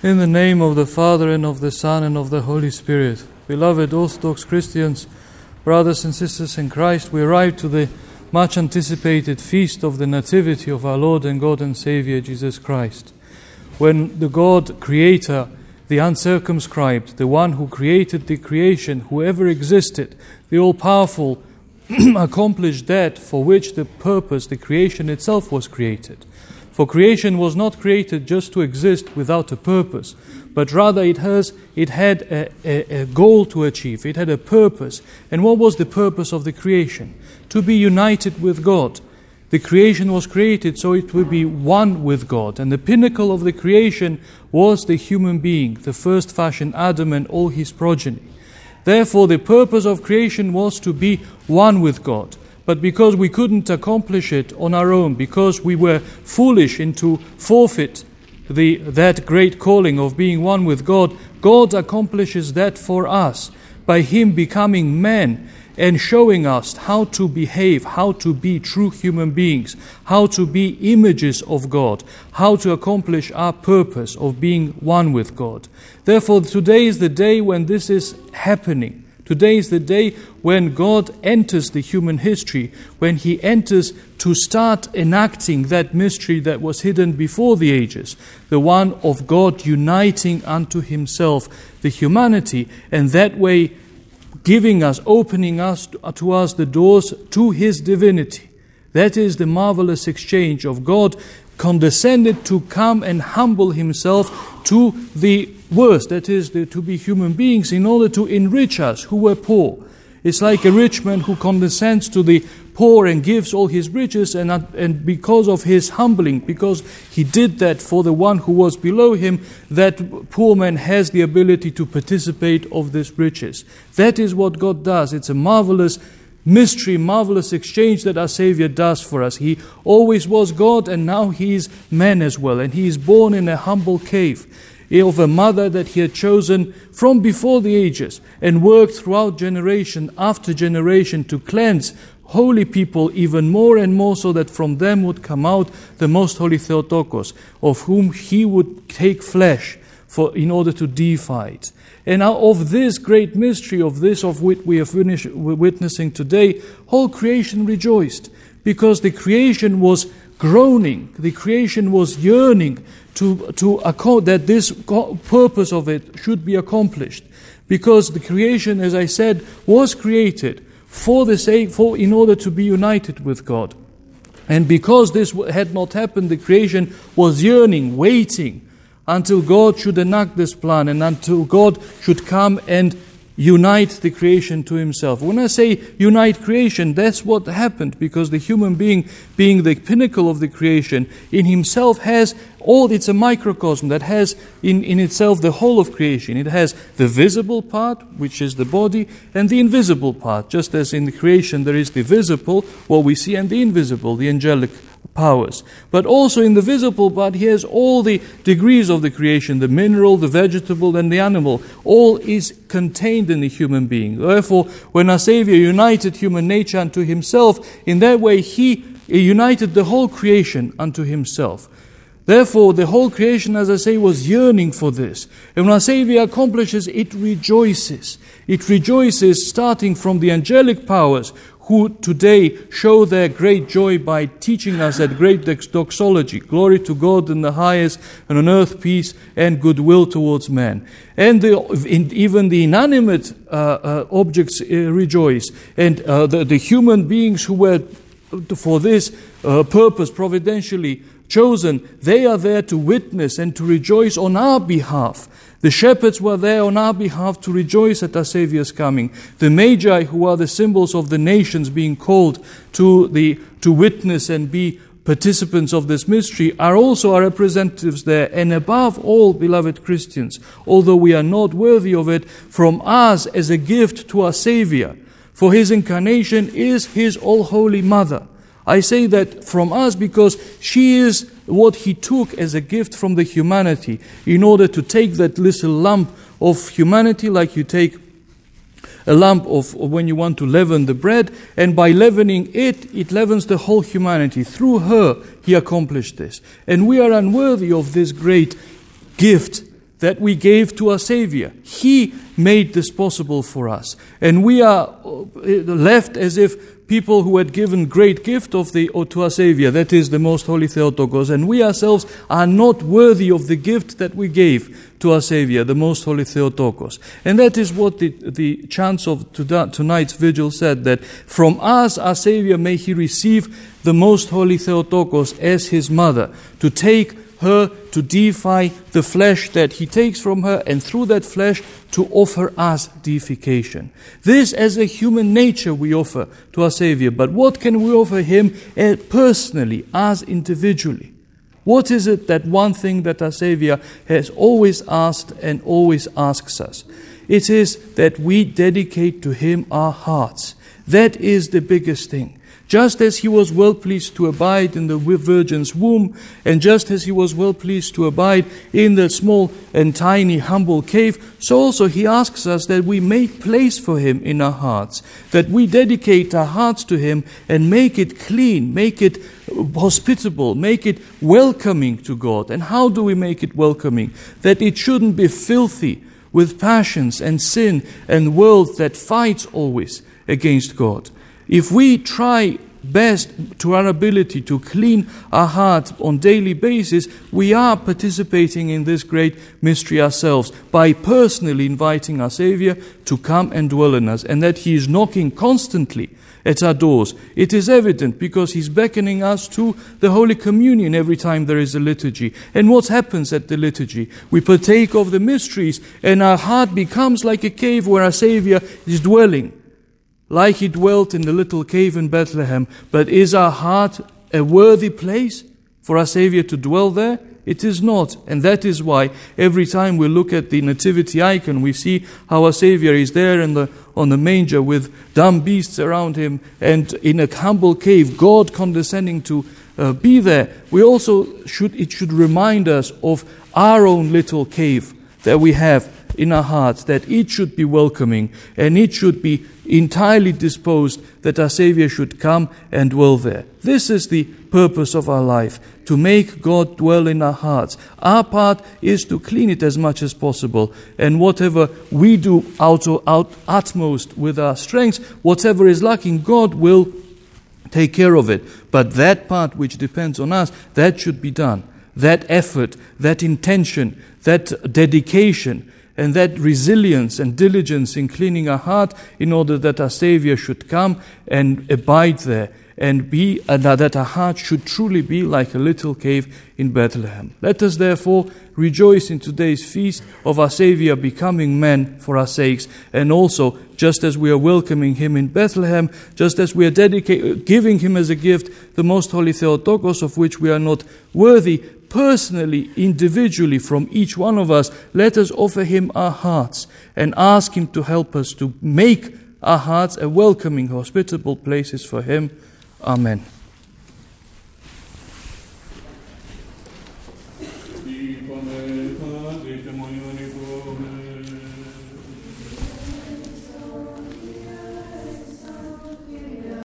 In the name of the Father, and of the Son, and of the Holy Spirit. Beloved Orthodox Christians, brothers and sisters in Christ, we arrive to the much anticipated feast of the Nativity of our Lord and God and Savior Jesus Christ. When the God, Creator, the uncircumscribed, the one who created the creation, who ever existed, the all powerful, accomplished that for which the purpose, the creation itself, was created. For creation was not created just to exist without a purpose, but rather it, has, it had a, a, a, goal to achieve, it had a purpose. And what was the purpose of the creation? To be united with God. The creation was created so it would be one with God. And the pinnacle of the creation was the human being, the first fashion Adam and all his progeny. Therefore, the purpose of creation was to be one with God. But because we couldn't accomplish it on our own, because we were foolish into forfeit the, that great calling of being one with God, God accomplishes that for us by Him becoming man and showing us how to behave, how to be true human beings, how to be images of God, how to accomplish our purpose of being one with God. Therefore, today is the day when this is happening. Today is the day when God enters the human history, when He enters to start enacting that mystery that was hidden before the ages, the one of God uniting unto Himself the humanity, and that way giving us, opening us uh, to us the doors to His divinity. That is the marvelous exchange of God condescended to come and humble Himself to the worst, that is, the, to be human beings, in order to enrich us who were poor. It's like a rich man who condescends to the poor and gives all his riches, and, uh, and because of his humbling, because he did that for the one who was below him, that poor man has the ability to participate of these riches. That is what God does. It's a marvelous mystery, marvelous exchange that our Savior does for us. He always was God, and now he is man as well, and he is born in a humble cave of a mother that he had chosen from before the ages and worked throughout generation after generation to cleanse holy people even more and more so that from them would come out the most holy Theotokos, of whom he would take flesh for, in order to deify it. And of this great mystery, of this of which we are finish, witnessing today, whole creation rejoiced because the creation was groaning, the creation was yearning to, to that this purpose of it should be accomplished. Because the creation, as I said, was created for the sake, for, in order to be united with God. And because this had not happened, the creation was yearning, waiting until God should enact this plan and until God should come and unite the creation to himself. When I say unite creation, that's what happened because the human being, being the pinnacle of the creation, in himself has all, it's a microcosm that has in, in itself the whole of creation. It has the visible part, which is the body, and the invisible part. Just as in the creation there is the visible, what we see, and the invisible, the angelic powers. But also in the visible part, he has all the degrees of the creation the mineral, the vegetable, and the animal. All is contained in the human being. Therefore, when our Savior united human nature unto himself, in that way he united the whole creation unto himself. Therefore, the whole creation, as I say, was yearning for this. And when our Savior accomplishes, it rejoices. It rejoices starting from the angelic powers who today show their great joy by teaching us that great doxology glory to God in the highest, and on earth peace and goodwill towards men. And the, in, even the inanimate uh, uh, objects uh, rejoice, and uh, the, the, human beings who were for this uh, purpose providentially chosen, they are there to witness and to rejoice on our behalf. The shepherds were there on our behalf to rejoice at our Saviour's coming. The Magi, who are the symbols of the nations being called to, the, to witness and be participants of this mystery, are also our representatives there. And above all, beloved Christians, although we are not worthy of it, from us as a gift to our Savior, for His incarnation is His all holy Mother. I say that from us because she is what he took as a gift from the humanity in order to take that little lump of humanity, like you take a lump of when you want to leaven the bread, and by leavening it, it leavens the whole humanity. Through her, he accomplished this. And we are unworthy of this great gift that we gave to our Savior. He made this possible for us. And we are uh, left as if people who had given great gift of the, to our Savior, that is the most holy Theotokos, and we ourselves are not worthy of the gift that we gave to our Savior, the most holy Theotokos. And that is what the, the chants of tonight's vigil said, that from us, our Savior, may he receive the most holy Theotokos as his mother, to take her to deify the flesh that he takes from her, and through that flesh to offer us deification. This, as a human nature, we offer to our Savior. But what can we offer Him eh, personally, as individually? What is it that one thing that our Savior has always asked and always asks us? It is that we dedicate to Him our hearts. That is the biggest thing. Just as he was well pleased to abide in the virgin's womb, and just as he was well pleased to abide in the small and tiny humble cave, so also he asks us that we make place for him in our hearts, that we dedicate our hearts to him and make it clean, make it hospitable, make it welcoming to God. And how do we make it welcoming? That it shouldn't be filthy with passions and sin and world that fights always against God. If we try best to our ability to clean our hearts on daily basis, we are participating in this great mystery ourselves by personally inviting our Savior to come and dwell in us, and that He is knocking constantly at our doors. It is evident because He's beckoning us to the Holy Communion every time there is a liturgy. And what happens at the liturgy? We partake of the mysteries, and our heart becomes like a cave where our Savior is dwelling like he dwelt in the little cave in Bethlehem. But is our heart a worthy place for our Savior to dwell there? It is not. And that is why every time we look at the nativity icon, we see how our Savior is there in the, on the manger with dumb beasts around him and in a humble cave, God condescending to uh, be there. We also should, it should remind us of our own little cave that we have in our hearts, that it should be welcoming and it should be entirely disposed that our Savior should come and dwell there. This is the purpose of our life, to make God dwell in our hearts. Our part is to clean it as much as possible, and whatever we do out, out utmost with our strength, whatever is lacking, God will take care of it. But that part which depends on us, that should be done. That effort, that intention, that dedication, and that resilience and diligence in cleaning our heart in order that our Savior should come and abide there and be, uh, and that our heart should truly be like a little cave in Bethlehem. Let us therefore rejoice in today's feast of our Savior becoming man for our sakes, and also, just as we are welcoming him in Bethlehem, just as we are dedicating, giving him as a gift the most holy Theotokos, of which we are not worthy, personally, individually, from each one of us, let us offer Him our hearts and ask Him to help us to make our hearts a welcoming, hospitable places for Him. Amen.